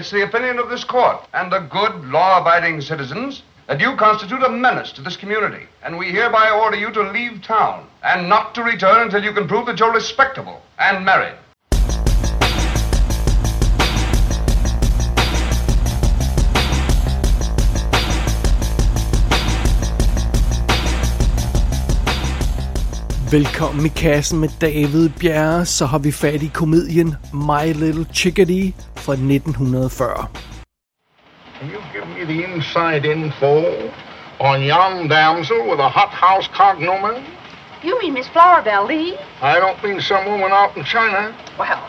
It's the opinion of this court and the good, law-abiding citizens that you constitute a menace to this community, and we hereby order you to leave town and not to return until you can prove that you're respectable and married. Velkommen i kassen med David Bjerre, så har vi fat i komedien My Little Chickadee fra 1940. Can you give me the inside info on young damsel with a hot house cognomen? You mean Miss Flowerbell Lee? I don't mean some woman out in China. Well,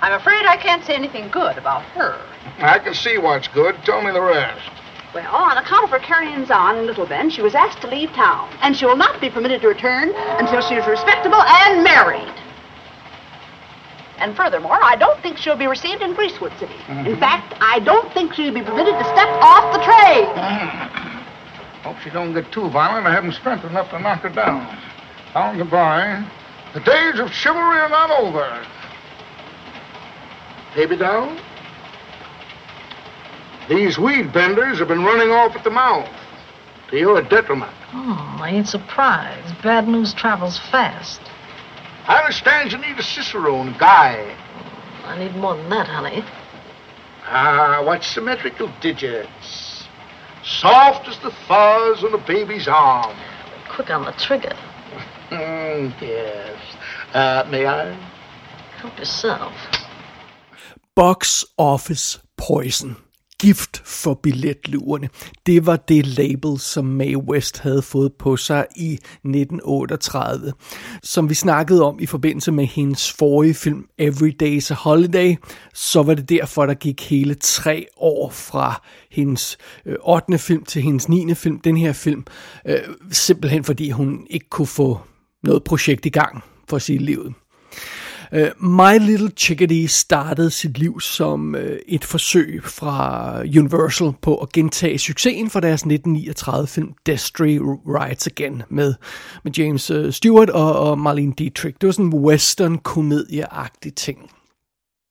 I'm afraid I can't say anything good about her. I can see what's good. Tell me the rest. Well, on account of her carryings on in Little Bend, she was asked to leave town, and she will not be permitted to return until she is respectable and married. And furthermore, I don't think she'll be received in Greasewood City. Mm-hmm. In fact, I don't think she'll be permitted to step off the train. Mm. Hope she don't get too violent. I haven't strength enough to knock her down. Down goodbye. The days of chivalry are not over. Baby doll? These weed benders have been running off at the mouth. To your detriment. Oh, I ain't surprised. Bad news travels fast. I understand you need a cicerone guy. I need more than that, honey. Ah, what symmetrical digits. Soft as the fuzz on a baby's arm. Quick on the trigger. Mm, yes. Uh, may I? Help yourself. Box Office Poison. Gift for billetluerne. Det var det label, som Mae West havde fået på sig i 1938. Som vi snakkede om i forbindelse med hendes forrige film Every Day's a Holiday, så var det derfor, der gik hele tre år fra hendes øh, 8. film til hendes 9. film, den her film. Øh, simpelthen fordi hun ikke kunne få noget projekt i gang for sit liv. Øh, My Little Chickadee startede sit liv som øh, et forsøg fra Universal på at gentage succesen fra deres 1939 film Destry Rides Again med, med James øh, Stewart og, og Marlene Dietrich. Det var sådan en western komedieagtig ting.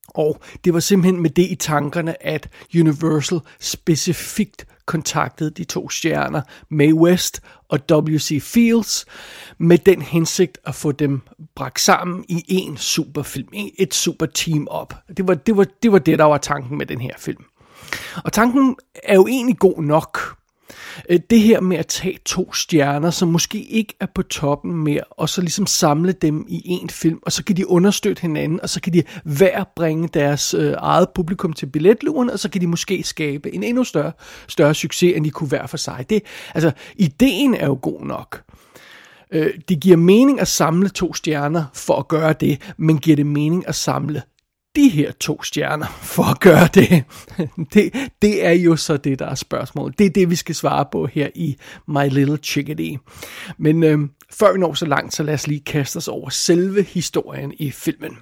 Og det var simpelthen med det i tankerne, at Universal specifikt kontaktede de to stjerner, Mae West og W.C. Fields, med den hensigt at få dem bragt sammen i en superfilm, et super team op. Det var, det, var, det var det, der var tanken med den her film. Og tanken er jo egentlig god nok, Øh, det her med at tage to stjerner, som måske ikke er på toppen mere, og så ligesom samle dem i en film, og så kan de understøtte hinanden, og så kan de hver bringe deres øh, eget publikum til billetluren, og så kan de måske skabe en endnu større, større succes, end de kunne være for sig. Det, altså, ideen er jo god nok. Øh, det giver mening at samle to stjerner for at gøre det, men giver det mening at samle de her to stjerner for at gøre det? det? Det er jo så det, der er spørgsmålet. Det er det, vi skal svare på her i My Little Chickadee. Men øh, før vi når så langt, så lad os lige kaste os over selve historien i filmen.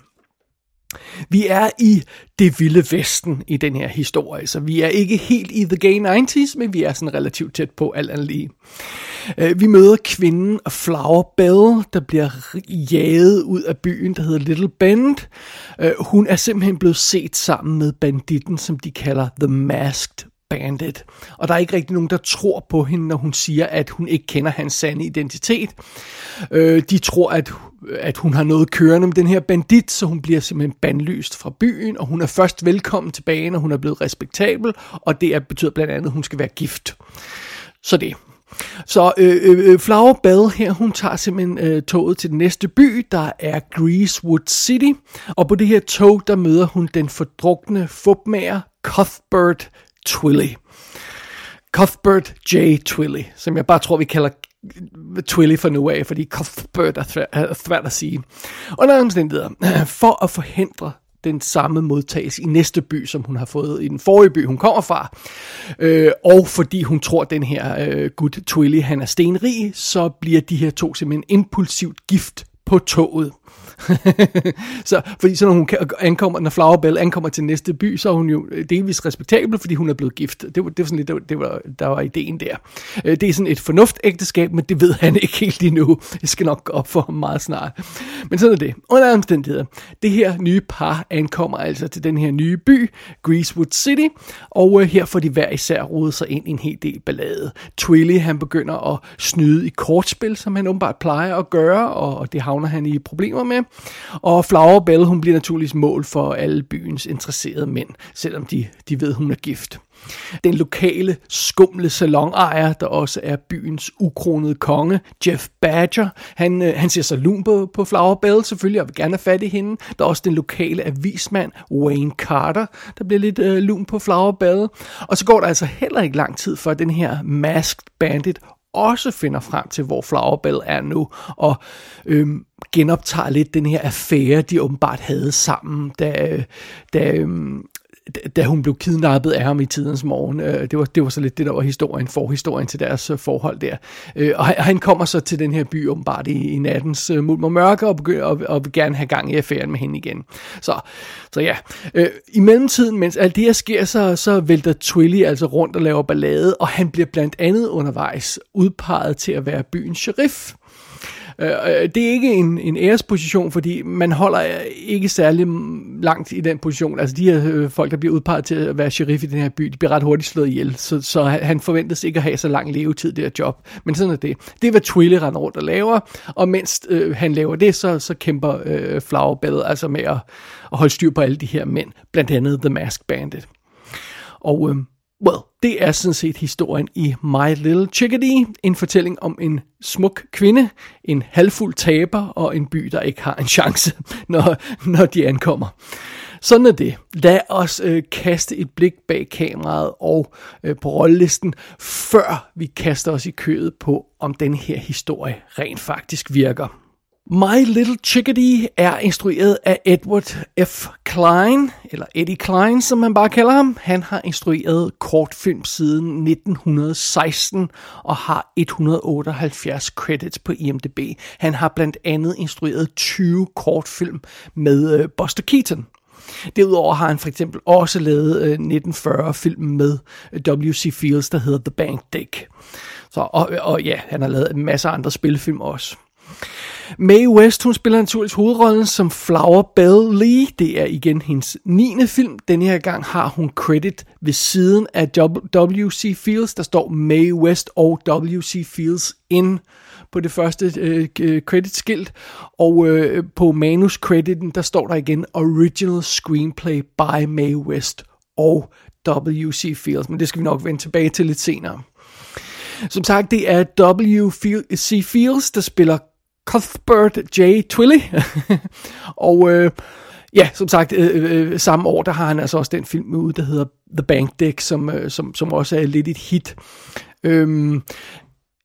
Vi er i det vilde vesten i den her historie, så vi er ikke helt i the gay 90s, men vi er sådan relativt tæt på alt andet lige. Øh, vi møder kvinden Flower Bell, der bliver jaget ud af byen, der hedder Little Bend. Øh, hun er simpelthen blevet set sammen med banditten, som de kalder The Masked Bandit. Og der er ikke rigtig nogen, der tror på hende, når hun siger, at hun ikke kender hans sande identitet. Øh, de tror, at, at hun har noget kørende med den her bandit, så hun bliver simpelthen bandlyst fra byen, og hun er først velkommen tilbage, når hun er blevet respektabel, og det er, betyder blandt andet, at hun skal være gift. Så det. Så øh, øh, øh, Flower Bell her, hun tager simpelthen øh, toget til den næste by, der er Greasewood City. Og på det her tog, der møder hun den fordrukne fupmager Cuthbert Twilly. Cuthbert J. Twilly, som jeg bare tror, vi kalder Twilly for nu af, fordi Cuthbert er, er svært at sige. Under omstændigheder, for at forhindre den samme modtages i næste by, som hun har fået i den forrige by, hun kommer fra. Øh, og fordi hun tror, at den her øh, gut Twilly, han er stenrig, så bliver de her to simpelthen impulsivt gift på toget. så, fordi så når hun ankommer, når Flower Bell ankommer til næste by, så er hun jo øh, delvis respektabel, fordi hun er blevet gift. Det var, det var sådan lidt, det var, det var, der var ideen der. Øh, det er sådan et fornuftægteskab, men det ved han ikke helt endnu. Det skal nok gå op for ham meget snart. Men sådan er det. Under omstændigheder. Det her nye par ankommer altså til den her nye by, Greasewood City, og øh, her får de hver især rodet sig ind i en hel del ballade. Twilly, han begynder at snyde i kortspil, som han åbenbart plejer at gøre, og det havner han i problemer med. Og Flower Bell, hun bliver naturligvis mål for alle byens interesserede mænd, selvom de, de ved, hun er gift. Den lokale skumle salonejer, der også er byens ukronede konge, Jeff Badger, han, øh, han ser sig lun på, på Flower Bell selvfølgelig, og vil gerne have fat i hende. Der er også den lokale avismand, Wayne Carter, der bliver lidt øh, lun på Flower Bell. Og så går der altså heller ikke lang tid, før den her Masked Bandit også finder frem til, hvor Flowerbell er nu, og øhm, genoptager lidt den her affære, de åbenbart havde sammen, da, da øhm, da hun blev kidnappet af ham i tidens morgen. Øh, det var, det var så lidt det, der var historien, forhistorien til deres øh, forhold der. Øh, og han kommer så til den her by åbenbart i, i nattens mulm og mørke, og, begynder, og, og vil gerne have gang i affæren med hende igen. Så, så ja, i mellemtiden, mens alt det her sker, så, så vælter Twilly altså rundt og laver ballade, og han bliver blandt andet undervejs udpeget til at være byens sheriff. Øh, øh, det er ikke en, en æresposition, fordi man holder øh, ikke særlig langt i den position. Altså de her øh, folk, der bliver udpeget til at være sheriff i den her by, de bliver ret hurtigt slået ihjel, så, så han forventes ikke at have så lang levetid, det her job. Men sådan er det. Det er, hvad Twilly render rundt og laver, og mens øh, han laver det, så, så kæmper øh, Flower altså med at, at holde styr på alle de her mænd, blandt andet The Mask Bandit. Og øh, Well, det er sådan set historien i My Little Chickadee, en fortælling om en smuk kvinde, en halvfuld taber og en by, der ikke har en chance, når, når de ankommer. Sådan er det. Lad os øh, kaste et blik bag kameraet og øh, på rollelisten, før vi kaster os i kødet på, om den her historie rent faktisk virker. My Little Chickadee er instrueret af Edward F. Klein, eller Eddie Klein, som man bare kalder ham. Han har instrueret kortfilm siden 1916 og har 178 credits på IMDb. Han har blandt andet instrueret 20 kortfilm med øh, Buster Keaton. Derudover har han for eksempel også lavet øh, 1940-filmen med øh, W.C. Fields, der hedder The Bank Dick. Så, og, og ja, han har lavet en masse andre spilfilm også. Mae West, hun spiller naturligvis hovedrollen som Flower Bell Lee. Det er igen hendes 9. film. Denne her gang har hun credit ved siden af W.C. Fields. Der står Mae West og W.C. Fields in på det første øh, øh, credit-skilt. Og øh, på manuscrediten, der står der igen Original Screenplay by Mae West og W.C. Fields. Men det skal vi nok vende tilbage til lidt senere. Som sagt, det er W.C. Fields, der spiller Cuthbert J. Twilly. og øh, ja, som sagt, øh, øh, øh, samme år, der har han altså også den film ude, der hedder The Bank Deck, som, øh, som, som også er lidt et hit. Øhm,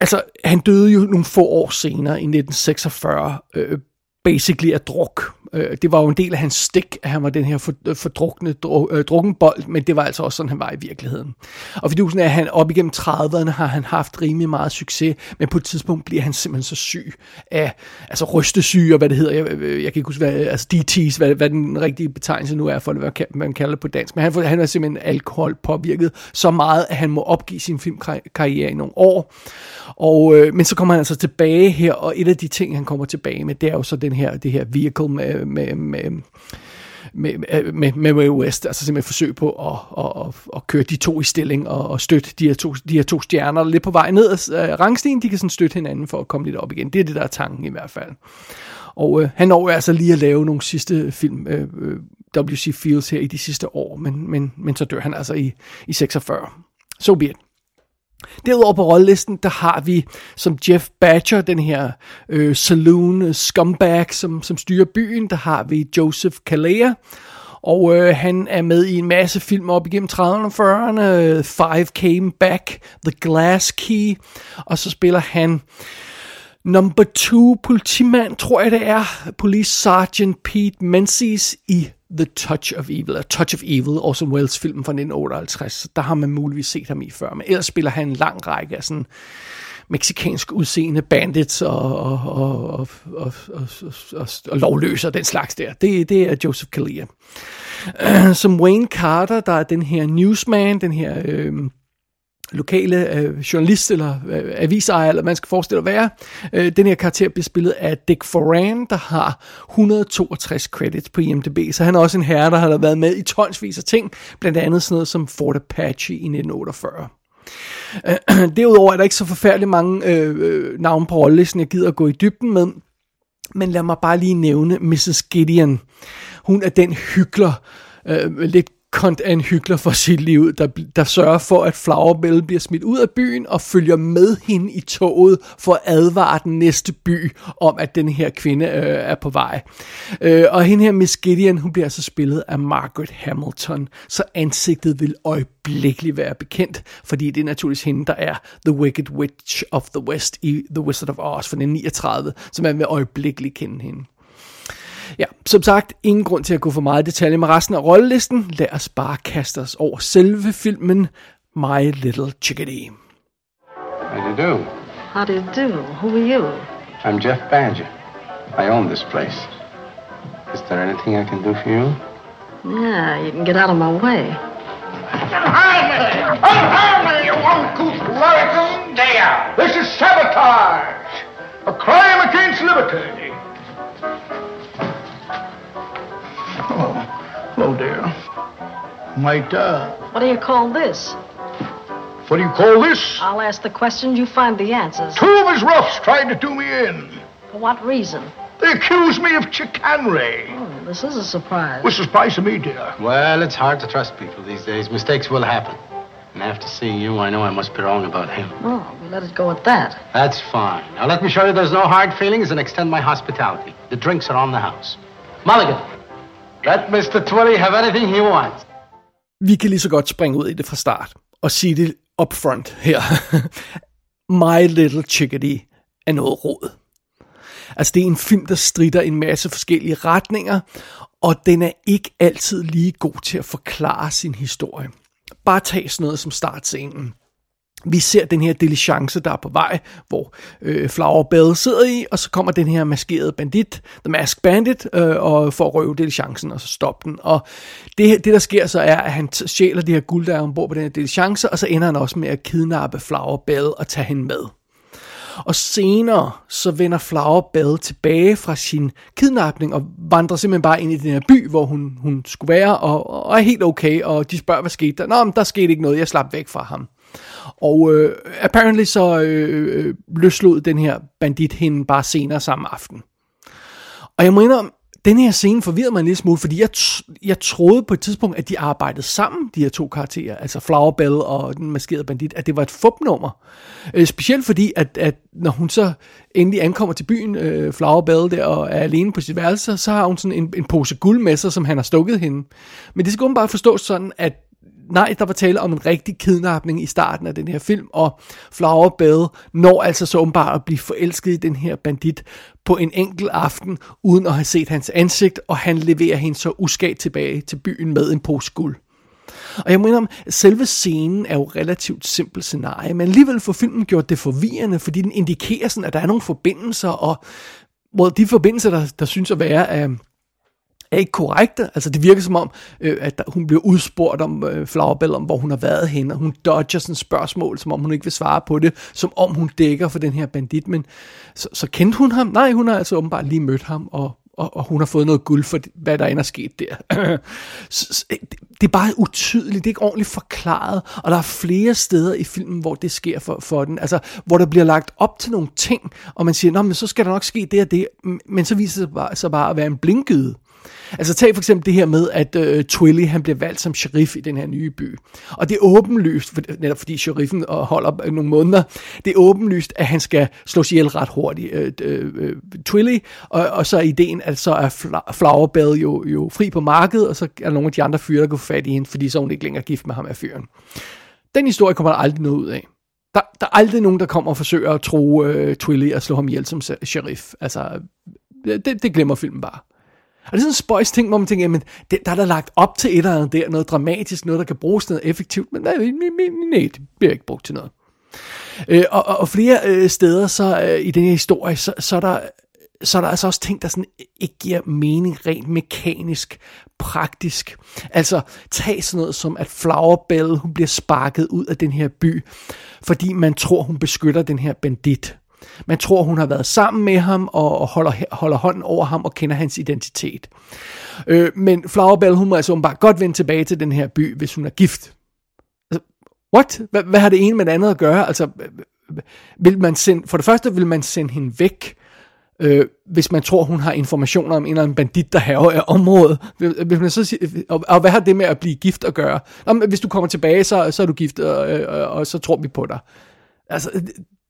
altså, han døde jo nogle få år senere, i 1946, øh, basically er druk. Øh, det var jo en del af hans stik, at han var den her fordrukne øh, drukkenbold, men det var altså også sådan, han var i virkeligheden. Og fidusen er, at han op igennem 30'erne har han haft rimelig meget succes, men på et tidspunkt bliver han simpelthen så syg af, altså rystesyge og hvad det hedder, jeg, øh, jeg kan ikke huske, hvad, altså DT's, hvad, hvad den rigtige betegnelse nu er for, hvad man kalder det på dansk, men han, han er simpelthen alkohol påvirket så meget, at han må opgive sin filmkarriere i nogle år. Og, øh, men så kommer han altså tilbage her, og et af de ting, han kommer tilbage med, det er jo så den her, det her vehicle med, med, med med, med, med Mae West, altså simpelthen forsøg på at, at, at, at køre de to i stilling og, og støtte de her, to, de her to stjerner lidt på vej ned ad øh, rangstigen, de kan sådan støtte hinanden for at komme lidt op igen. Det er det, der er tanken i hvert fald. Og øh, han når altså lige at lave nogle sidste film, øh, øh W.C. Fields her i de sidste år, men, men, men så dør han altså i, i 46. So be it. Derudover på rollelisten, der har vi som Jeff Badger, den her øh, saloon øh, scumbag, som, som styrer byen. Der har vi Joseph Kalea, og øh, han er med i en masse film op igennem 30'erne og 40'erne. Five Came Back, The Glass Key, og så spiller han number two politimand, tror jeg det er, Police Sergeant Pete Menzies i The Touch of Evil, A Touch of Evil, Orson Welles film fra 1958. Der har man muligvis set ham i før, men ellers spiller han en lang række af sådan meksikansk udseende bandits og, og, og, og, og, og, og, og lovløser den slags der. Det, det er Joseph Kalia. Som Wayne Carter, der er den her newsman, den her... Øh, lokale øh, journalist eller øh, avisejer, eller man skal forestille at være. Øh, den her karakter bliver spillet af Dick Foran, der har 162 credits på IMDb, så han er også en herre, der har været med i tonsvis af ting, blandt andet sådan noget som Fort Apache i 1948. Øh, derudover er der ikke så forfærdeligt mange øh, øh navne på rollelisten, jeg gider at gå i dybden med, men lad mig bare lige nævne Mrs. Gideon. Hun er den hykler, øh, lidt kont er en hyggelig for sit liv, der, der sørger for, at Flowerbell bliver smidt ud af byen og følger med hende i toget for at advare den næste by om, at den her kvinde øh, er på vej. Øh, og hende her, Miss Gideon, hun bliver altså spillet af Margaret Hamilton, så ansigtet vil øjeblikkeligt være bekendt, fordi det er naturligvis hende, der er The Wicked Witch of the West i The Wizard of Oz fra 1939, så man vil øjeblikkeligt kende hende. Ja, som sagt, ingen grund til at gå for meget i detalje med resten af rollelisten. Lad os bare kaste os over selve filmen My Little Chickadee. How do you do? How do you do? Who are you? I'm Jeff Badger. I own this place. Is there anything I can do for you? Yeah, you can get out of my way. Unhand me! Unhand me, you uncouth ragamuffin! There! This is sabotage! A crime against liberty! Hello, dear. Might, uh, What do you call this? what do you call this? I'll ask the questions, you find the answers. Two of his roughs tried to do me in. For what reason? They accuse me of chicanery. Oh, this is a surprise. What's the price of me, dear? Well, it's hard to trust people these days. Mistakes will happen. And after seeing you, I know I must be wrong about him. Oh, we let it go at that. That's fine. Now let me show you there's no hard feelings and extend my hospitality. The drinks are on the house. Mulligan, let Mr. Twilly have anything he wants. Vi kan lige så godt springe ud i det fra start og sige det upfront her. My Little Chickadee er noget råd. Altså det er en film, der strider en masse forskellige retninger, og den er ikke altid lige god til at forklare sin historie. Bare tag sådan noget som startscenen. Vi ser den her diligence, der er på vej, hvor øh, Flower Bell sidder i, og så kommer den her maskerede bandit, The Mask Bandit, øh, og får røve diligencen og så stopper den. Og det, det, der sker så, er, at han sjæler stjæler her guld, der er ombord på den her diligence, og så ender han også med at kidnappe Flower Bell og tage hende med. Og senere så vender Flower Bell tilbage fra sin kidnapning og vandrer simpelthen bare ind i den her by, hvor hun, hun skulle være, og, og er helt okay, og de spørger, hvad skete der? Nå, men der skete ikke noget, jeg slap væk fra ham. Og øh, apparently så øh, øh, løslod den her bandit hende bare senere samme aften. Og jeg må indrømme, den her scene forvirrede mig en lille smule, fordi jeg, jeg troede på et tidspunkt, at de arbejdede sammen, de her to karakterer, altså Flower Bell og den maskerede bandit, at det var et fupnummer. Øh, specielt fordi, at, at når hun så endelig ankommer til byen, øh, Flower Bell der, og er alene på sit værelse, så har hun sådan en, en pose guld med sig, som han har stukket hende. Men det skal bare forstås sådan, at nej, der var tale om en rigtig kidnapning i starten af den her film, og Flower Bell når altså så åbenbart at blive forelsket i den her bandit på en enkelt aften, uden at have set hans ansigt, og han leverer hende så uskadt tilbage til byen med en pose guld. Og jeg mener, selve scenen er jo relativt simpelt scenarie, men alligevel får filmen gjort det forvirrende, fordi den indikerer sådan, at der er nogle forbindelser, og well, de forbindelser, der, der synes at være øh, er ikke korrekte. Altså det virker som om, øh, at der, hun bliver udspurgt om øh, Flowerbell, om hvor hun har været henne, og hun dodger sådan spørgsmål, som om hun ikke vil svare på det, som om hun dækker for den her bandit. Men så, så kendte hun ham? Nej, hun har altså åbenbart lige mødt ham, og, og, og hun har fået noget guld for, hvad der end er sket der. så, så, øh, det, det er bare utydeligt, det er ikke ordentligt forklaret, og der er flere steder i filmen, hvor det sker for, for den, altså hvor der bliver lagt op til nogle ting, og man siger, Nå, men så skal der nok ske det og det, men så viser det sig bare, så bare at være en blinkede. Altså tag for eksempel det her med, at øh, Twilly han bliver valgt som sheriff i den her nye by. Og det er åbenlyst, for, netop fordi sheriffen øh, holder øh, nogle måneder, det er åbenlyst, at han skal slås ihjel ret hurtigt, øh, øh, øh, Twilly, og, og så er ideen, at så er Flower Bell jo, jo fri på markedet, og så er nogle af de andre fyre, der går fat i hende, fordi så er hun ikke længere gift med ham af fyren. Den historie kommer der aldrig noget ud af. Der, der er aldrig nogen, der kommer og forsøger at tro øh, Twilly og slå ham ihjel som sheriff. Altså, det, det glemmer filmen bare. Og det er sådan en spøjs ting, hvor man tænker, jamen, det, der er der lagt op til et eller andet der, noget dramatisk, noget, der kan bruges noget effektivt, men nej, nej, nej, det bliver ikke brugt til noget. Øh, og, og flere øh, steder så øh, i den her historie, så, så er der så er der altså også ting, der sådan ikke giver mening rent mekanisk, praktisk. Altså, tag sådan noget som, at Flower Bell, hun bliver sparket ud af den her by, fordi man tror, hun beskytter den her bandit. Man tror, hun har været sammen med ham og holder, holder hånden over ham og kender hans identitet. Øh, men Flower Bell, hun må altså bare godt vende tilbage til den her by, hvis hun er gift. Altså, what? Hvad, hvad har det ene med det andet at gøre? Altså, vil man sende, for det første vil man sende hende væk, øh, hvis man tror, hun har informationer om en eller anden bandit, der haver af området. Hvis man så siger, og, og hvad har det med at blive gift at gøre? Om, hvis du kommer tilbage, så, så er du gift, og, og, og så tror vi på dig. Altså,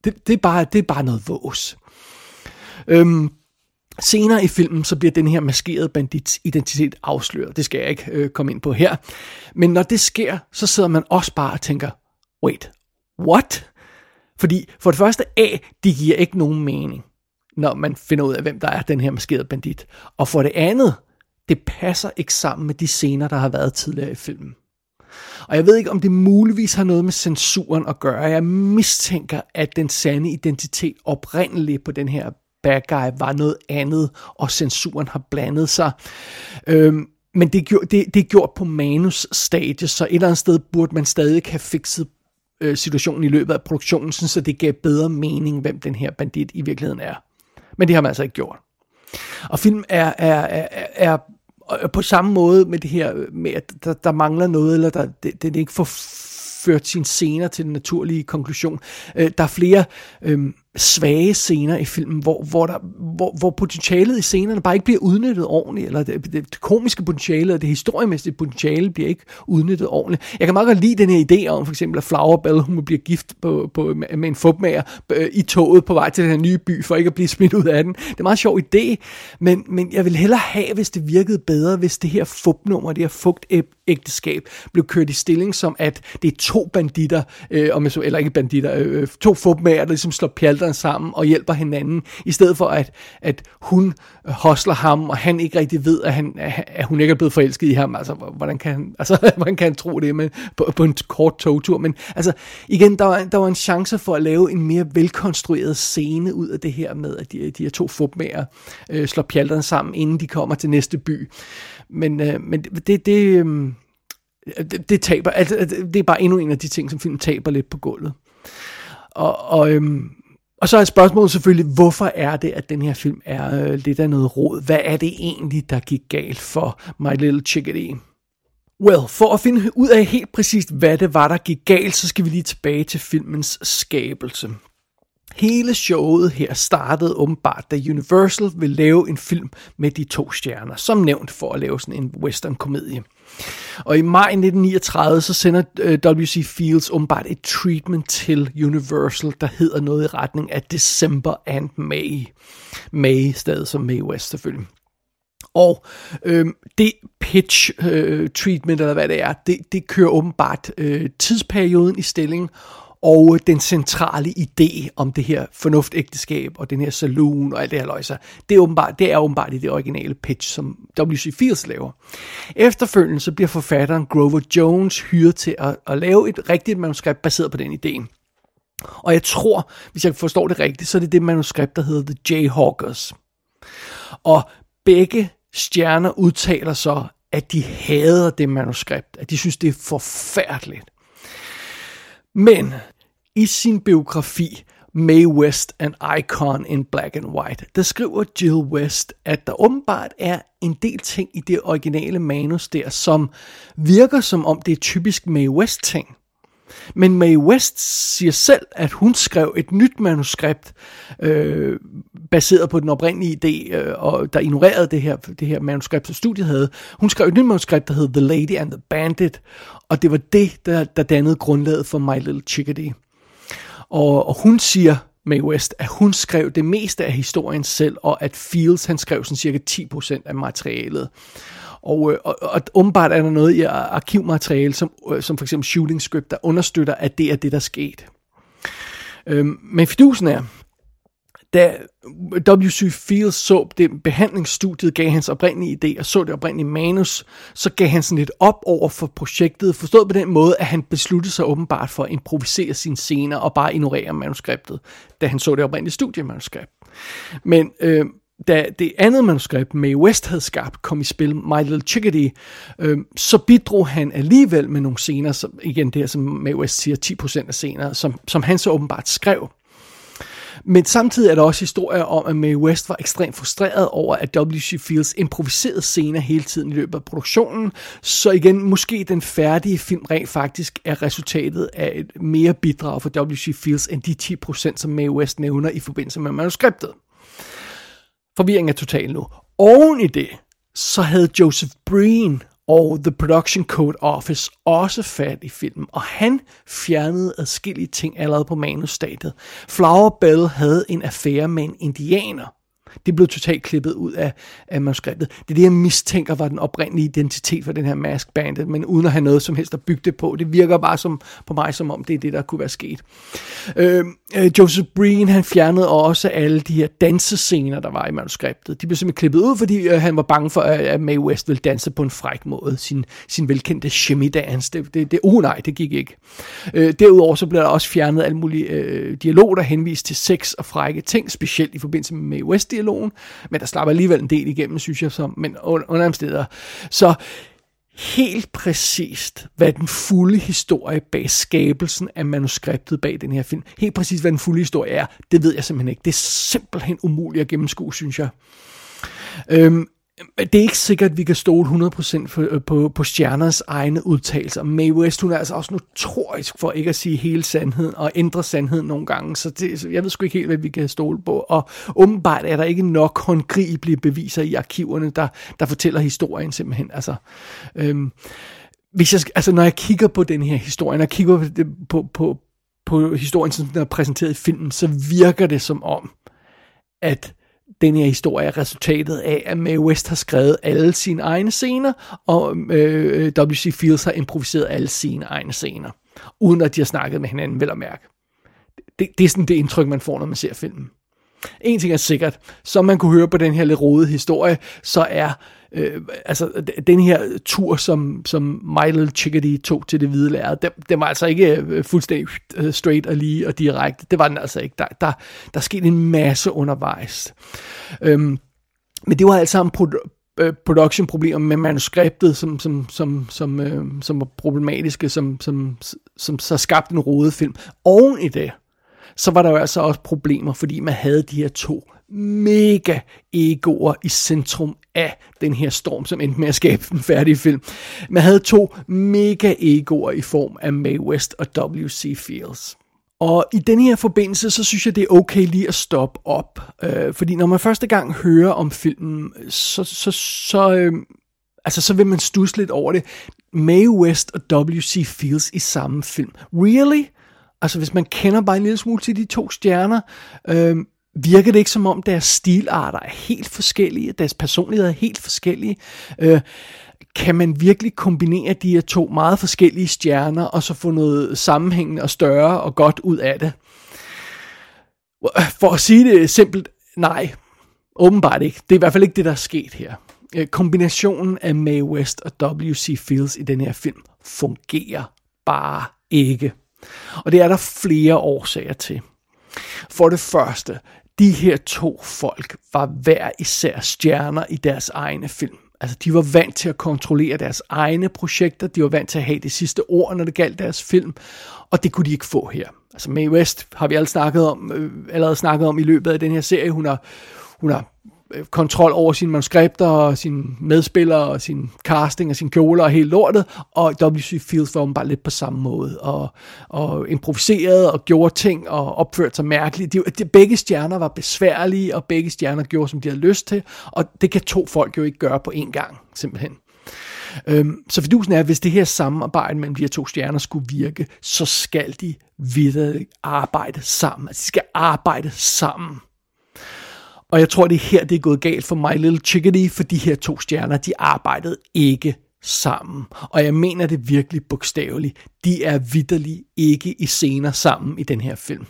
det, det, er, bare, det er bare noget vås. Øhm, senere i filmen, så bliver den her maskerede bandits identitet afsløret. Det skal jeg ikke øh, komme ind på her. Men når det sker, så sidder man også bare og tænker, wait, what? Fordi for det første, A, det giver ikke nogen mening når man finder ud af, hvem der er den her maskerede bandit. Og for det andet, det passer ikke sammen med de scener, der har været tidligere i filmen. Og jeg ved ikke, om det muligvis har noget med censuren at gøre. Jeg mistænker, at den sande identitet oprindeligt på den her bad guy var noget andet, og censuren har blandet sig. Øhm, men det er, det, det er gjort på manusstadiet, så et eller andet sted burde man stadig have fikset øh, situationen i løbet af produktionen, så det gav bedre mening, hvem den her bandit i virkeligheden er. Men det har man altså ikke gjort. Og film er, er, er, er, og på samme måde med det her, øh, med at der, der mangler noget, eller der, det, det ikke får ført sine scener til den naturlige konklusion. Øh, der er flere øh, svage scener i filmen, hvor, hvor, der, hvor, hvor potentialet i scenerne bare ikke bliver udnyttet ordentligt, eller det, det, det komiske potentiale og det historiemæssige potentiale bliver ikke udnyttet ordentligt. Jeg kan meget godt lide den her idé om, for eksempel, at Flower Bell, hun bliver gift på, på, med en fupmager øh, i toget på vej til den her nye by, for ikke at blive smidt ud af den. Det er en meget sjov idé, men, men jeg vil hellere have, hvis det virkede bedre, hvis det her fupnummer, det her fugtægteskab, blev kørt i stilling som, at det er to banditter, øh, om så, eller ikke banditter, øh, øh, to fupmager, der ligesom slår pjalter forældrene sammen og hjælper hinanden, i stedet for at, at hun øh, hosler ham, og han ikke rigtig ved, at, han, at hun ikke er blevet forelsket i ham. Altså, hvordan kan han, altså, hvordan kan han tro det men, på, på en kort togtur? Men altså, igen, der var, der var en chance for at lave en mere velkonstrueret scene ud af det her med, at de, de her to fupmager øh, slår pjalterne sammen, inden de kommer til næste by. Men, øh, men det, det, øh, det, det taber, altså, det er bare endnu en af de ting, som filmen taber lidt på gulvet. Og, og øhm, og så er spørgsmålet selvfølgelig, hvorfor er det, at den her film er øh, lidt af noget råd? Hvad er det egentlig, der gik galt for My Little Chickadee? Well, for at finde ud af helt præcist, hvad det var, der gik galt, så skal vi lige tilbage til filmens skabelse. Hele showet her startede åbenbart, da Universal ville lave en film med de to stjerner, som nævnt for at lave sådan en western-komedie. Og i maj 1939, så sender øh, W.C. Fields åbenbart et treatment til Universal, der hedder noget i retning af December and May. May stadig som May West selvfølgelig. Og øh, det pitch øh, treatment, eller hvad det er, det, det kører åbenbart øh, tidsperioden i stilling, og den centrale idé om det her fornuftægteskab og den her saloon og alt det her løjser, det er, åbenbart, det er åbenbart i det originale pitch, som W.C. Fields laver. Efterfølgende så bliver forfatteren Grover Jones hyret til at, at lave et rigtigt manuskript baseret på den idé. Og jeg tror, hvis jeg forstår det rigtigt, så er det det manuskript, der hedder The Jayhawkers. Og begge stjerner udtaler så, at de hader det manuskript, at de synes, det er forfærdeligt. Men i sin biografi May West, An Icon in Black and White, der skriver Jill West, at der åbenbart er en del ting i det originale manus der, som virker som om det er typisk May West ting. Men Mae West siger selv, at hun skrev et nyt manuskript, øh, baseret på den oprindelige idé, øh, og der ignorerede det her, det her manuskript, som studiet havde. Hun skrev et nyt manuskript, der hed The Lady and the Bandit, og det var det, der, der dannede grundlaget for My Little Chickadee. Og, og hun siger, Mae West, at hun skrev det meste af historien selv, og at Fields han skrev sådan cirka 10% af materialet. Og, øh, og, og åbenbart er der noget i arkivmateriale, som, øh, som for eksempel shooting script, der understøtter, at det er det, der skete. Øhm, men fidusen er, da W.C. Fields så det behandlingsstudiet, gav hans oprindelige idé og så det oprindelige manus, så gav han sådan lidt op over for projektet, forstået på den måde, at han besluttede sig åbenbart for at improvisere sine scener og bare ignorere manuskriptet, da han så det oprindelige studiemanuskript. Men øh, da det andet manuskript, Mae West havde skabt, kom i spil, My Little Chickadee, øh, så bidrog han alligevel med nogle scener, som, igen det her, som Mae West siger, 10% af scener, som, som han så åbenbart skrev. Men samtidig er der også historier om, at Mae West var ekstremt frustreret over, at W.C. Fields improviserede scener hele tiden i løbet af produktionen. Så igen, måske den færdige film rent faktisk er resultatet af et mere bidrag for W.C. Fields end de 10%, som Mae West nævner i forbindelse med manuskriptet. Forvirringen er total nu. Oven i det, så havde Joseph Breen og The Production Code Office også fat i filmen, og han fjernede adskillige ting allerede på manusstadiet. Flower Bell havde en affære med en indianer, det blev totalt klippet ud af, af manuskriptet. Det er det, jeg mistænker var den oprindelige identitet for den her Mask Bandit, men uden at have noget som helst at bygge det på. Det virker bare som, på mig, som om det er det, der kunne være sket. Øhm, øh, Joseph Breen, han fjernede også alle de her dansescener, der var i manuskriptet. De blev simpelthen klippet ud, fordi øh, han var bange for, at Mae West ville danse på en fræk måde. Sin, sin velkendte shimmy dance. Det, det, det, oh nej, det gik ikke. Øh, derudover så blev der også fjernet alle mulige øh, dialog, der henviste til sex og frække ting, specielt i forbindelse med Mae West dialogen, men der slapper alligevel en del igennem, synes jeg, som, men under steder. Så helt præcist, hvad den fulde historie bag skabelsen af manuskriptet bag den her film, helt præcist, hvad den fulde historie er, det ved jeg simpelthen ikke. Det er simpelthen umuligt at gennemskue, synes jeg. Øhm, det er ikke sikkert, at vi kan stole 100% på, øh, på, på stjerners egne udtalelser. Mae West, hun er altså også notorisk for ikke at sige hele sandheden og ændre sandheden nogle gange, så, det, så jeg ved sgu ikke helt, hvad vi kan stole på. Og åbenbart er der ikke nok håndgribelige beviser i arkiverne, der, der fortæller historien simpelthen. Altså, øhm, hvis jeg, altså, når jeg kigger på den her historie, når jeg kigger på, på, på, på historien, som den er præsenteret i filmen, så virker det som om, at den her historie er resultatet af, at Mae West har skrevet alle sine egne scener, og øh, W.C. Fields har improviseret alle sine egne scener, uden at de har snakket med hinanden, vel at mærke. Det, det er sådan det indtryk, man får, når man ser filmen. En ting er sikkert, som man kunne høre på den her lidt rode historie, så er øh, altså den her tur, som, som My Little Chickadee tog til det hvide lærred, den, den var altså ikke øh, fuldstændig øh, straight og lige og direkte. Det var den altså ikke. Der, der, der skete en masse undervejs. Øhm, men det var alt sammen øh, production-problemer med manuskriptet, som, som, som, som, øh, som var problematiske, som, som, som så skabte en rodet film. Oven i det, så var der jo altså også problemer, fordi man havde de her to mega egoer i centrum af den her storm, som endte med at skabe den færdige film. Man havde to mega egoer i form af Mae West og W.C. Fields. Og i den her forbindelse, så synes jeg, det er okay lige at stoppe op. Øh, fordi når man første gang hører om filmen, så, så, så, øh, altså, så vil man stusse lidt over det. Mae West og W.C. Fields i samme film. Really? Altså hvis man kender bare en lille smule til de to stjerner, øh, virker det ikke som om deres stilarter er helt forskellige, deres personligheder er helt forskellige. Øh, kan man virkelig kombinere de her to meget forskellige stjerner, og så få noget sammenhængende og større og godt ud af det? For at sige det simpelt, nej, åbenbart ikke. Det er i hvert fald ikke det, der er sket her. Øh, kombinationen af Mae West og W.C. Fields i den her film fungerer bare ikke. Og det er der flere årsager til. For det første, de her to folk var hver især stjerner i deres egne film. Altså, de var vant til at kontrollere deres egne projekter, de var vant til at have det sidste ord, når det galt deres film, og det kunne de ikke få her. Altså, Mae West har vi alle snakket om, øh, allerede snakket om i løbet af den her serie. Hun har, hun har Øh, kontrol over sine manuskripter og sine medspillere og sin casting og sin kjoler og helt lortet, og W.C. Fields var bare lidt på samme måde, og, og improviserede og gjorde ting og opførte sig mærkeligt. De, de, begge stjerner var besværlige, og begge stjerner gjorde, som de havde lyst til, og det kan to folk jo ikke gøre på én gang, simpelthen. Øhm, så fidusen er, at hvis det her samarbejde mellem de her to stjerner skulle virke, så skal de videre arbejde sammen. Altså, de skal arbejde sammen. Og jeg tror, det er her, det er gået galt for My Little Chickadee, for de her to stjerner, de arbejdede ikke sammen. Og jeg mener det virkelig bogstaveligt. De er vidderligt ikke i scener sammen i den her film.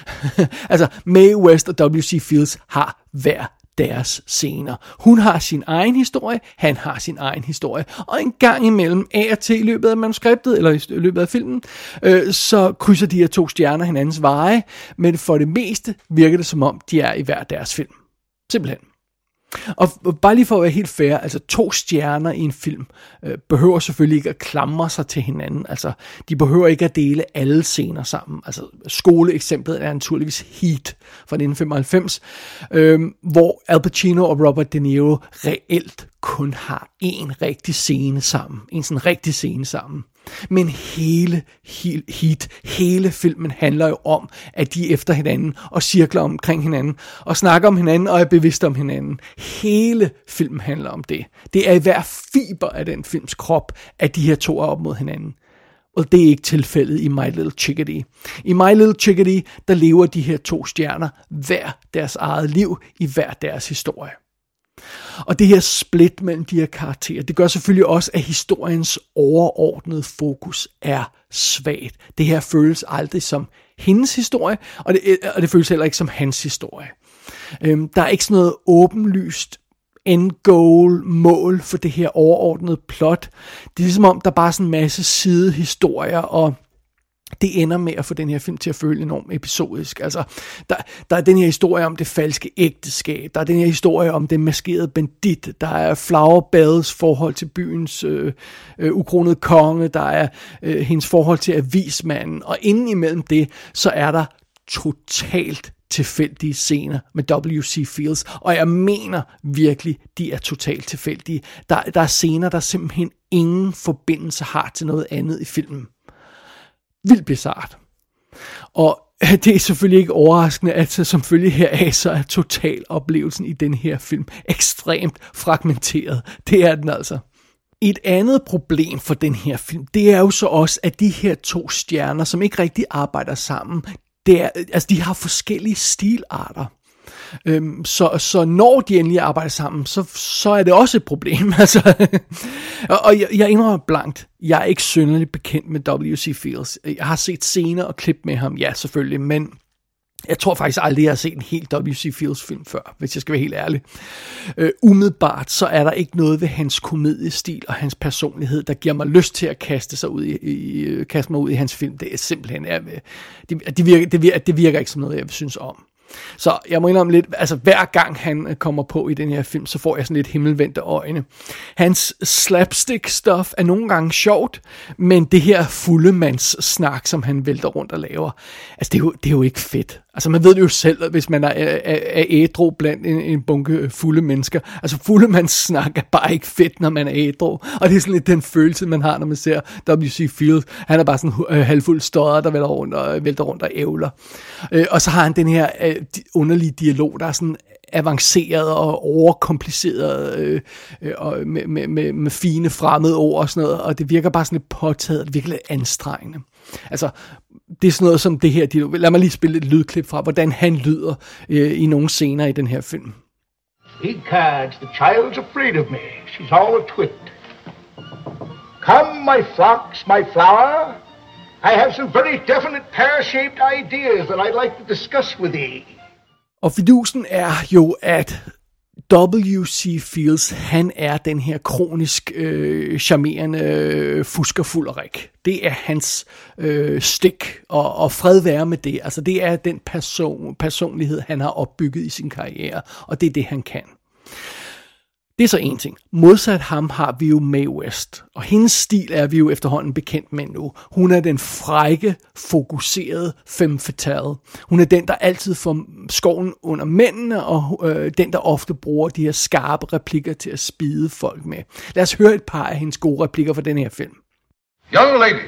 altså, Mae West og W.C. Fields har hver deres scener. Hun har sin egen historie, han har sin egen historie, og en gang imellem, af og til i løbet af manuskriptet, eller i løbet af filmen, øh, så krydser de her to stjerner hinandens veje, men for det meste virker det som om, de er i hver deres film. Simpelthen. Og bare lige for at være helt fair, altså to stjerner i en film øh, behøver selvfølgelig ikke at klamre sig til hinanden. Altså, de behøver ikke at dele alle scener sammen. Altså, skoleeksemplet er naturligvis Heat fra 1995, øh, hvor Al Pacino og Robert De Niro reelt kun har en rigtig scene sammen. En sådan rigtig scene sammen. Men hele hit, hele filmen handler jo om, at de er efter hinanden og cirkler omkring hinanden og snakker om hinanden og er bevidste om hinanden. Hele filmen handler om det. Det er i hver fiber af den films krop, at de her to er op mod hinanden. Og det er ikke tilfældet i My Little Chickadee. I My Little Chickadee, der lever de her to stjerner hver deres eget liv i hver deres historie. Og det her split mellem de her karakterer, det gør selvfølgelig også, at historiens overordnede fokus er svagt. Det her føles aldrig som hendes historie, og det, og det føles heller ikke som hans historie. Øhm, der er ikke sådan noget åbenlyst end goal, mål for det her overordnede plot. Det er ligesom om, der bare er sådan en masse sidehistorier, og det ender med at få den her film til at føle enormt episodisk. Altså, der, der er den her historie om det falske ægteskab, der er den her historie om den maskerede bandit, der er Flower Bells forhold til byens øh, øh, ukronede konge, der er øh, hendes forhold til avismanden, og inden imellem det, så er der totalt tilfældige scener med W.C. Fields, og jeg mener virkelig, de er totalt tilfældige. Der, der er scener, der simpelthen ingen forbindelse har til noget andet i filmen vildt bizart. Og det er selvfølgelig ikke overraskende, at så som følge heraf, så er totaloplevelsen i den her film ekstremt fragmenteret. Det er den altså. Et andet problem for den her film, det er jo så også, at de her to stjerner, som ikke rigtig arbejder sammen, det er, altså de har forskellige stilarter. Øhm, så, så når de endelig arbejder sammen, så, så er det også et problem. altså, og og jeg, jeg indrømmer blankt, jeg er ikke synderligt bekendt med W.C. Fields. Jeg har set scener og klip med ham, ja selvfølgelig, men jeg tror faktisk aldrig, jeg har set en helt W.C. Fields film før, hvis jeg skal være helt ærlig. Øh, umiddelbart, så er der ikke noget ved hans komediestil og hans personlighed, der giver mig lyst til at kaste, sig ud i, i, kaste mig ud i hans film. Det er simpelthen, er, det, det, virker, det, virker, det virker ikke som noget, jeg synes om. Så jeg må indrømme lidt, altså hver gang han øh, kommer på i den her film, så får jeg sådan lidt himmelvendte øjne. Hans slapstick stuff er nogle gange sjovt, men det her fuldemands snak, som han vælter rundt og laver, altså det er jo, det er jo ikke fedt. Altså man ved det jo selv, hvis man er, er, er ædru blandt en, en bunke fulde mennesker. Altså fulde snak er bare ikke fedt, når man er ædru. Og det er sådan lidt den følelse, man har, når man ser W.C. Field. Han er bare sådan øh, halvfuld støder, der vælter rundt og, vælter rundt og ævler. Øh, og så har han den her øh, underlige dialog, der er sådan avanceret og overkompliceret øh, øh, og med, med, med, med fine fremmede ord og sådan noget, og det virker bare sådan lidt påtaget, det virker lidt anstrengende. Altså, det er sådan noget som det her, de, lad mig lige spille et lydklip fra, hvordan han lyder øh, i nogle scener i den her film. Ecads, the child's afraid of me. She's all a twit. Come, my flocks, my flower. I have some very definite pear-shaped ideas that I'd like to discuss with thee. Og fidusen er jo, at W.C. Fields, han er den her kronisk øh, charmerende øh, fuskerfulderik. Det er hans øh, stik, og, og fred være med det. Altså det er den person, personlighed, han har opbygget i sin karriere, og det er det, han kan. Det er så en ting. Modsat ham har vi jo Mae West, og hendes stil er vi jo efterhånden bekendt med nu. Hun er den frække, fokuserede femme fatale. Hun er den, der altid får skoven under mændene, og øh, den, der ofte bruger de her skarpe replikker til at spide folk med. Lad os høre et par af hendes gode replikker fra den her film. Young lady,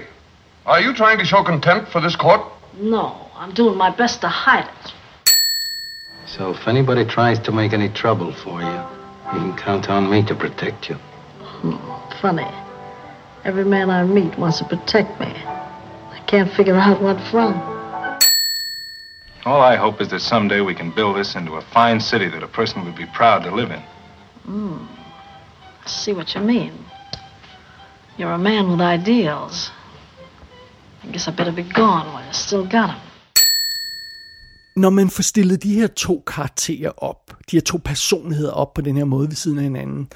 are you trying to show contempt for this court? No, I'm doing my best to hide it. So if anybody tries to make any trouble for you, you can count on me to protect you. Hmm, funny. Every man I meet wants to protect me. I can't figure out what from. All I hope is that someday we can build this into a fine city that a person would be proud to live in. Hmm. I see what you mean. You're a man with ideals. I guess I better be gone while I still got 'em. Når man får stillet de her to karakterer op, de her to personligheder op på den her måde ved siden af hinanden,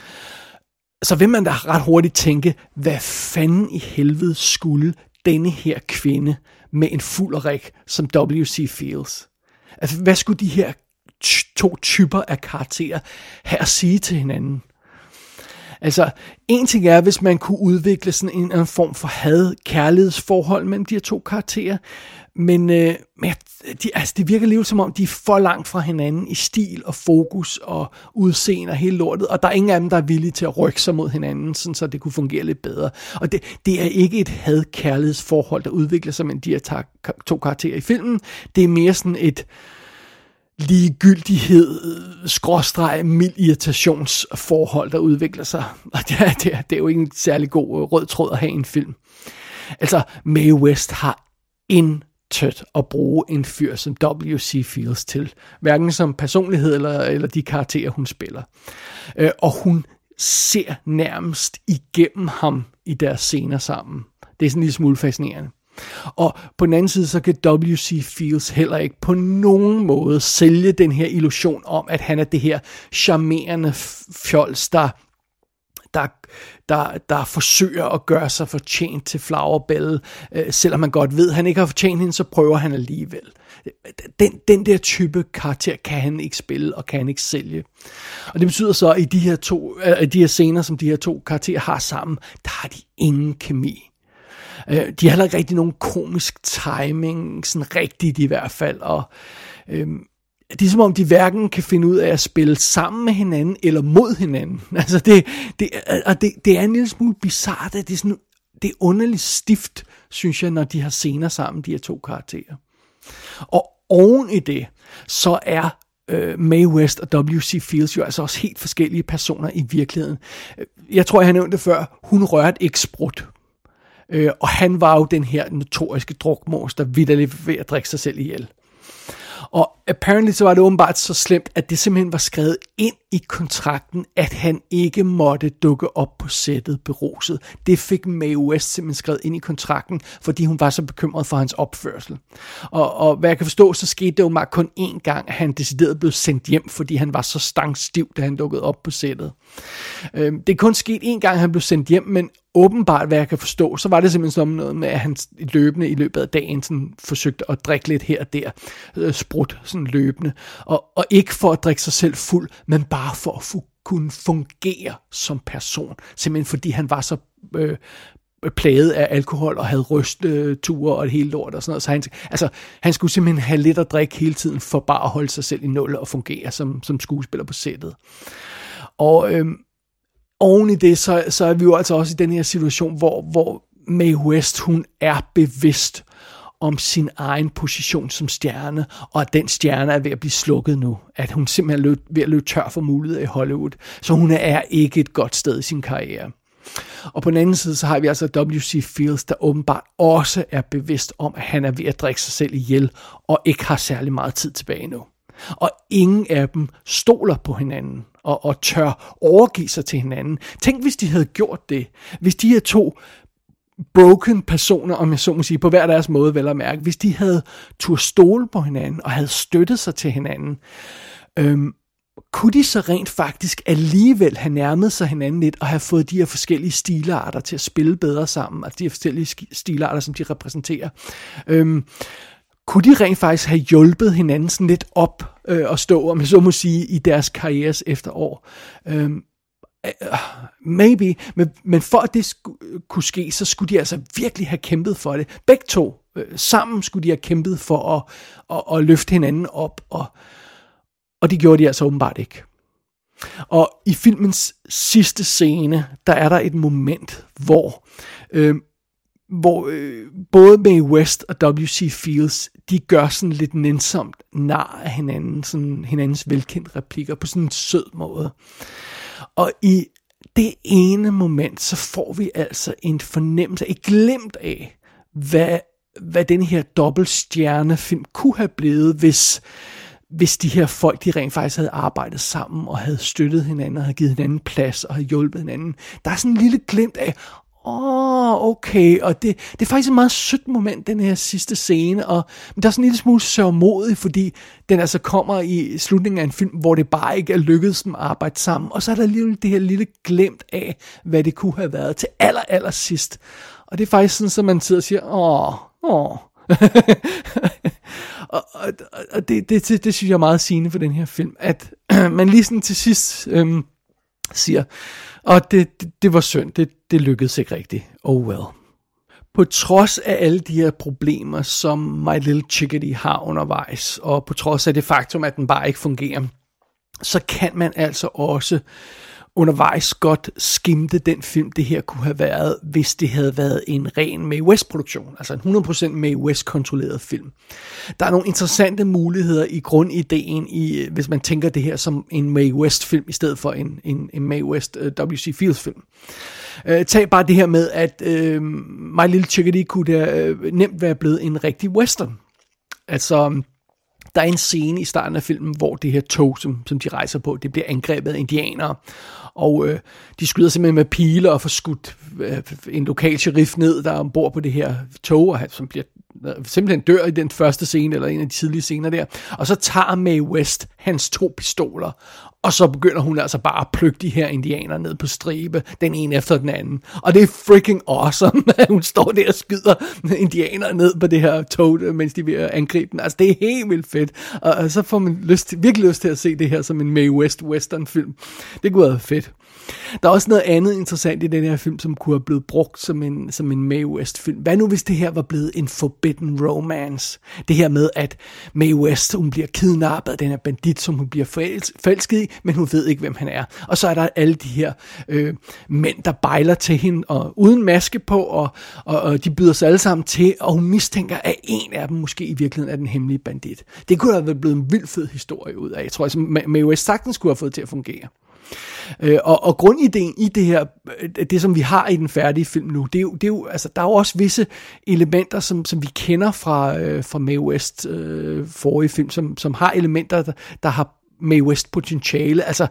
så vil man da ret hurtigt tænke, hvad fanden i helvede skulle denne her kvinde med en fuld rig som W.C. Fields? Altså, hvad skulle de her to typer af karakterer have at sige til hinanden? Altså, en ting er, hvis man kunne udvikle sådan en, en form for had-kærlighedsforhold mellem de her to karakterer, men, øh, men de, altså, det virker lidt som om, de er for langt fra hinanden i stil og fokus og udseende og hele lortet, og der er ingen af dem, der er villige til at rykke sig mod hinanden, sådan, så det kunne fungere lidt bedre. Og det, det er ikke et had-kærlighedsforhold, der udvikler sig mellem de her to karakterer i filmen. Det er mere sådan et ligegyldighed, skråstreg, mild irritationsforhold, der udvikler sig. Og det er, det, er, det er jo ikke en særlig god øh, rød tråd at have i en film. Altså, Mae West har en tødt at bruge en fyr som W.C. Fields til. Hverken som personlighed eller, eller de karakterer, hun spiller. Øh, og hun ser nærmest igennem ham i deres scener sammen. Det er sådan en lille smule fascinerende. Og på den anden side, så kan W.C. Fields heller ikke på nogen måde sælge den her illusion om, at han er det her charmerende fjols, der der, der, der forsøger at gøre sig fortjent til Flower Bell, øh, selvom man godt ved, at han ikke har fortjent hende, så prøver han alligevel. Den, den der type karakter kan han ikke spille, og kan han ikke sælge. Og det betyder så, at i de her, to, øh, de her scener, som de her to karakterer har sammen, der har de ingen kemi. Øh, de har heller ikke rigtig nogen komisk timing, sådan rigtigt i hvert fald, og øh, det er som om, de hverken kan finde ud af at spille sammen med hinanden eller mod hinanden. Altså det, det, og det, det er en lille smule bizart, at det er, sådan, det er underligt stift, synes jeg, når de har scener sammen, de her to karakterer. Og oven i det, så er øh, Mae West og W.C. Fields jo altså også helt forskellige personer i virkeligheden. Jeg tror, jeg har nævnt det før. Hun rørte ikke sprut. Øh, og han var jo den her notoriske drukmås, der vidderligt ved at drikke sig selv ihjel. Og apparently så var det åbenbart så slemt, at det simpelthen var skrevet ind i kontrakten, at han ikke måtte dukke op på sættet beruset. Det fik Mae West simpelthen skrevet ind i kontrakten, fordi hun var så bekymret for hans opførsel. Og, og hvad jeg kan forstå, så skete det jo meget kun én gang, at han decideret blev sendt hjem, fordi han var så stangstiv, da han dukkede op på sættet. Øhm, det er kun sket én gang, at han blev sendt hjem, men åbenbart, hvad jeg kan forstå, så var det simpelthen sådan noget med, at han løbende i løbet af dagen sådan, forsøgte at drikke lidt her og der, øh, sprut sådan løbende, og, og ikke for at drikke sig selv fuld, men bare for at få, kunne fungere som person, simpelthen fordi han var så øh, plaget af alkohol og havde rystture og et hele lort og sådan noget. Så han, altså, han skulle simpelthen have lidt at drikke hele tiden for bare at holde sig selv i nul og fungere som, som skuespiller på sættet. Og øhm, oven i det, så, så er vi jo altså også i den her situation, hvor, hvor Mae West, hun er bevidst om sin egen position som stjerne, og at den stjerne er ved at blive slukket nu. At hun simpelthen er ved at løbe tør for muligheder i Hollywood. Så hun er ikke et godt sted i sin karriere. Og på den anden side, så har vi altså W.C. Fields, der åbenbart også er bevidst om, at han er ved at drikke sig selv ihjel, og ikke har særlig meget tid tilbage nu. Og ingen af dem stoler på hinanden og, og tør overgive sig til hinanden. Tænk, hvis de havde gjort det. Hvis de her to broken personer, om jeg så må sige, på hver deres måde vel at mærke, hvis de havde tur stole på hinanden og havde støttet sig til hinanden, øhm, kunne de så rent faktisk alligevel have nærmet sig hinanden lidt og have fået de her forskellige stilarter til at spille bedre sammen, altså de her forskellige stilarter, som de repræsenterer. Øhm, kunne de rent faktisk have hjulpet hinanden sådan lidt op øh, og stå, om jeg så må sige, i deres karrieres efterår? Øhm, Øh, maybe, men, men for at det skulle, kunne ske, så skulle de altså virkelig have kæmpet for det. Begge to, øh, sammen skulle de have kæmpet for at, at, at løfte hinanden op, og, og det gjorde de altså åbenbart ikke. Og i filmens sidste scene, der er der et moment, hvor øh, hvor øh, både Mae West og W.C. Fields, de gør sådan lidt nænsomt nar af hinanden, sådan hinandens velkendte replikker på sådan en sød måde. Og i det ene moment, så får vi altså en fornemmelse, et glemt af, hvad, hvad den her dobbeltstjernefilm kunne have blevet, hvis, hvis de her folk, de rent faktisk havde arbejdet sammen og havde støttet hinanden og havde givet hinanden plads og havde hjulpet hinanden. Der er sådan en lille glimt af, åh, oh, okay, og det, det er faktisk et meget sødt moment, den her sidste scene, og men der er sådan en lille smule sørmodig, fordi den altså kommer i slutningen af en film, hvor det bare ikke er lykkedes dem at arbejde sammen, og så er der lige det her lille glemt af, hvad det kunne have været til aller, aller sidst. Og det er faktisk sådan, at man sidder og siger, åh, åh, og, og, og det, det, det, det synes jeg er meget sigende for den her film, at man lige sådan til sidst øhm, siger, og det, det, det var synd, det, det lykkedes ikke rigtigt. Oh well. På trods af alle de her problemer, som My Little Chickadee har undervejs, og på trods af det faktum, at den bare ikke fungerer, så kan man altså også undervejs godt skimte den film, det her kunne have været, hvis det havde været en ren Mae West-produktion, altså en 100% Mae West-kontrolleret film. Der er nogle interessante muligheder i grundideen, i, øh, hvis man tænker det her som en Mae West-film, i stedet for en, en, en Mae West øh, uh, W.C. Fields-film. Uh, øh, tag bare det her med, at uh, My Little Chickadee kunne da uh, nemt være blevet en rigtig western. Altså, der er en scene i starten af filmen, hvor det her tog, som, som de rejser på, det bliver angrebet af indianere. Og øh, de skyder simpelthen med pile og får skudt øh, en lokal sheriff ned, der er ombord på det her tog, og som bliver simpelthen dør i den første scene, eller en af de tidlige scener der. Og så tager Mae West hans to pistoler og så begynder hun altså bare at plukke de her indianer ned på stribe, den ene efter den anden. Og det er freaking awesome, at hun står der og skyder indianer ned på det her tog, mens de vil angribe den. Altså det er helt vildt fedt. Og så får man lyst til, virkelig lyst til at se det her som en Mae West western film. Det kunne være fedt. Der er også noget andet interessant i den her film, som kunne have blevet brugt som en, som en Mae West film. Hvad nu hvis det her var blevet en forbidden romance? Det her med, at Mae West, hun bliver kidnappet af den her bandit, som hun bliver forelsket i, men hun ved ikke, hvem han er. Og så er der alle de her øh, mænd, der bejler til hende, og uden maske på, og, og, og de byder sig alle sammen til, og hun mistænker, at en af dem måske i virkeligheden er den hemmelige bandit. Det kunne have blevet en vild fed historie ud af. Jeg tror, altså, at Mae West sagtens skulle have fået til at fungere. Øh, og, og grundideen i det her, øh, det som vi har i den færdige film nu, det er jo, det er jo altså, der er jo også visse elementer, som, som vi kender fra, øh, fra Mae West øh, forrige film, som, som har elementer, der, der har Mae West potentiale. Altså,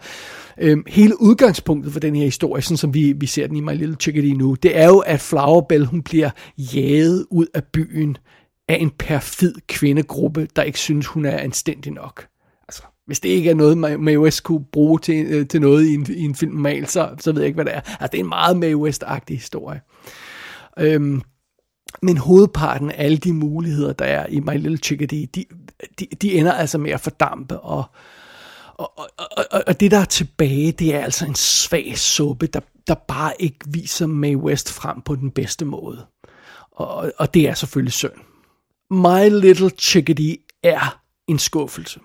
øh, hele udgangspunktet for den her historie, sådan som vi, vi ser den i My Little Chickadee nu, det er jo, at Flowerbell, hun bliver jaget ud af byen af en perfid kvindegruppe, der ikke synes, hun er anstændig nok hvis det ikke er noget, Mae West kunne bruge til, øh, til noget i en, i en film normalt, så, så ved jeg ikke, hvad det er. Altså, det er en meget Mae West-agtig historie. Øhm, men hovedparten af alle de muligheder, der er i My Little Chickadee, de, de, de ender altså med at fordampe, og, og, og, og, og det, der er tilbage, det er altså en svag suppe, der, der bare ikke viser Mae West frem på den bedste måde. Og, og det er selvfølgelig synd. My Little Chickadee er en skuffelse.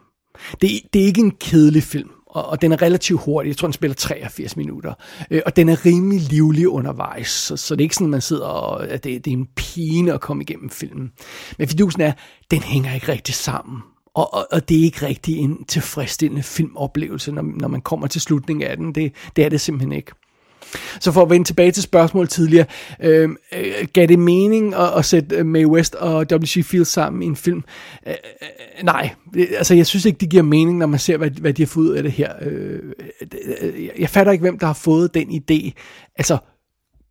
Det, det er ikke en kedelig film, og, og den er relativt hurtig. Jeg tror, den spiller 83 minutter. Øh, og den er rimelig livlig undervejs, så, så det er ikke sådan, man sidder og... At det, det er en pine at komme igennem filmen. Men fidusen er, den hænger ikke rigtig sammen. Og, og, og det er ikke rigtig en tilfredsstillende filmoplevelse, når, når man kommer til slutningen af den. Det, det er det simpelthen ikke. Så for at vende tilbage til spørgsmålet tidligere, øh, øh gav det mening at, at sætte øh, Mae West og W.C. Fields sammen i en film? Øh, øh nej, altså jeg synes ikke, det giver mening, når man ser, hvad, hvad de har fået ud af det her. Øh jeg fatter ikke, hvem der har fået den idé. Altså,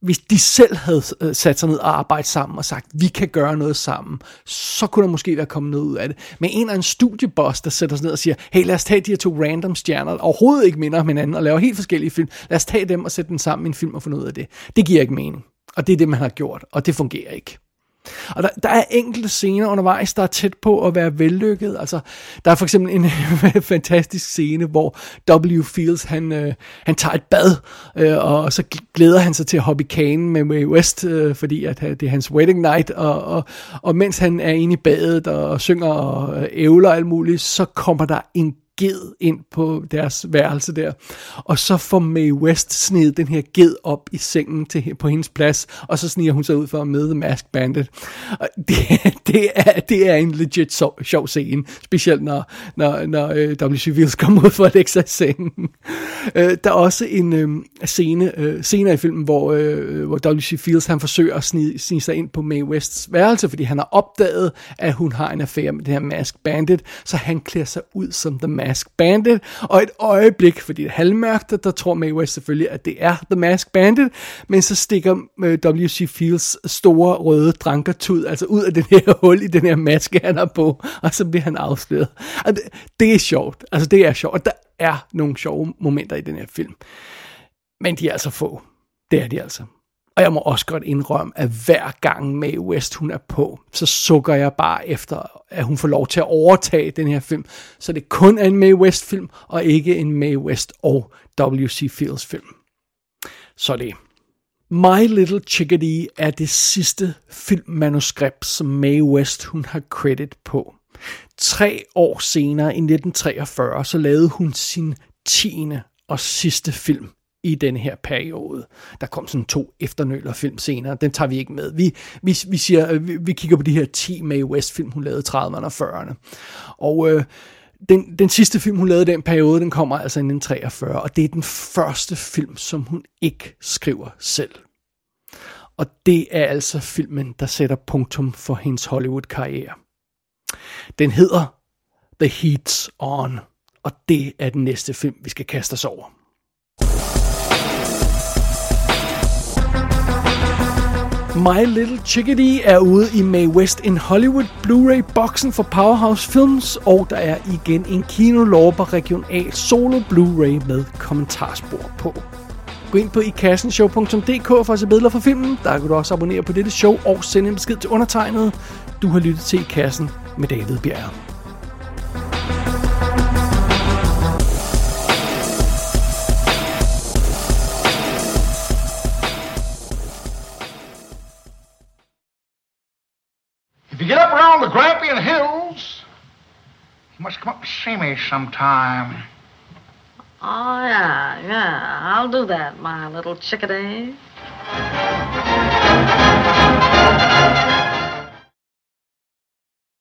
hvis de selv havde øh, sat sig ned og arbejdet sammen og sagt, vi kan gøre noget sammen, så kunne der måske være kommet noget ud af det. Men en eller anden studieboss, der sætter sig ned og siger, hey lad os tage de her to random stjerner, der overhovedet ikke minder om hinanden, og laver helt forskellige film. Lad os tage dem og sætte dem sammen i en film og få noget ud af det. Det giver ikke mening. Og det er det, man har gjort, og det fungerer ikke. Og der, der er enkelte scener undervejs, der er tæt på at være vellykket. Altså, der er for eksempel en fantastisk scene, hvor W. Fields, han, øh, han tager et bad, øh, og så glæder han sig til at hoppe i kanen med Mae West, øh, fordi at, øh, det er hans wedding night, og, og, og mens han er inde i badet og synger og øh, ævler alt muligt, så kommer der en ged ind på deres værelse der. Og så får Mae West snedet den her ged op i sengen til, på hendes plads, og så sniger hun sig ud for at møde The Mask Bandit. Og det, det, er, det er en legit so, sjov scene, specielt når, når, når øh, W.C. Wills kommer ud for at lægge sig i sengen. Øh, der er også en øh, scene øh, senere i filmen, hvor, øh, hvor W.C. Fields han forsøger at snige, snige sig ind på Mae Wests værelse, fordi han har opdaget, at hun har en affære med det her Mask Bandit, så han klæder sig ud som The Mask Mask Bandit, og et øjeblik, fordi det er halvmørkt, der tror Mae West selvfølgelig, at det er The Mask Bandit, men så stikker øh, W.C. Fields store røde drankertud, altså ud af den her hul i den her maske, han har på, og så bliver han afsløret. Og det, det er sjovt, altså det er sjovt, og der er nogle sjove momenter i den her film. Men de er altså få. Det er de altså. Og jeg må også godt indrømme, at hver gang Mae West hun er på, så sukker jeg bare efter, at hun får lov til at overtage den her film. Så det kun er en Mae West film, og ikke en Mae West og W.C. Fields film. Så det. My Little Chickadee er det sidste filmmanuskript, som Mae West hun har credit på. Tre år senere, i 1943, så lavede hun sin tiende og sidste film i den her periode. Der kom sådan to efternølerfilm senere, den tager vi ikke med. Vi, vi, vi, siger, øh, vi, vi kigger på de her 10 Mae West-film, hun lavede 30'erne og 40'erne. Og øh, den, den sidste film, hun lavede i den periode, den kommer altså i 43, og det er den første film, som hun ikke skriver selv. Og det er altså filmen, der sætter punktum for hendes Hollywood-karriere. Den hedder The Heat's On, og det er den næste film, vi skal kaste os over. My Little Chickadee er ude i May West in Hollywood Blu-ray-boksen for Powerhouse Films, og der er igen en kinolover region A solo Blu-ray med kommentarspor på. Gå ind på ikassenshow.dk for at se billeder fra filmen. Der kan du også abonnere på dette show og sende en besked til undertegnet. Du har lyttet til I Kassen med David Bjerg. you get up around the Grampian Hills, you must come up and see me sometime. Oh, yeah, yeah. I'll do that, my little chickadee.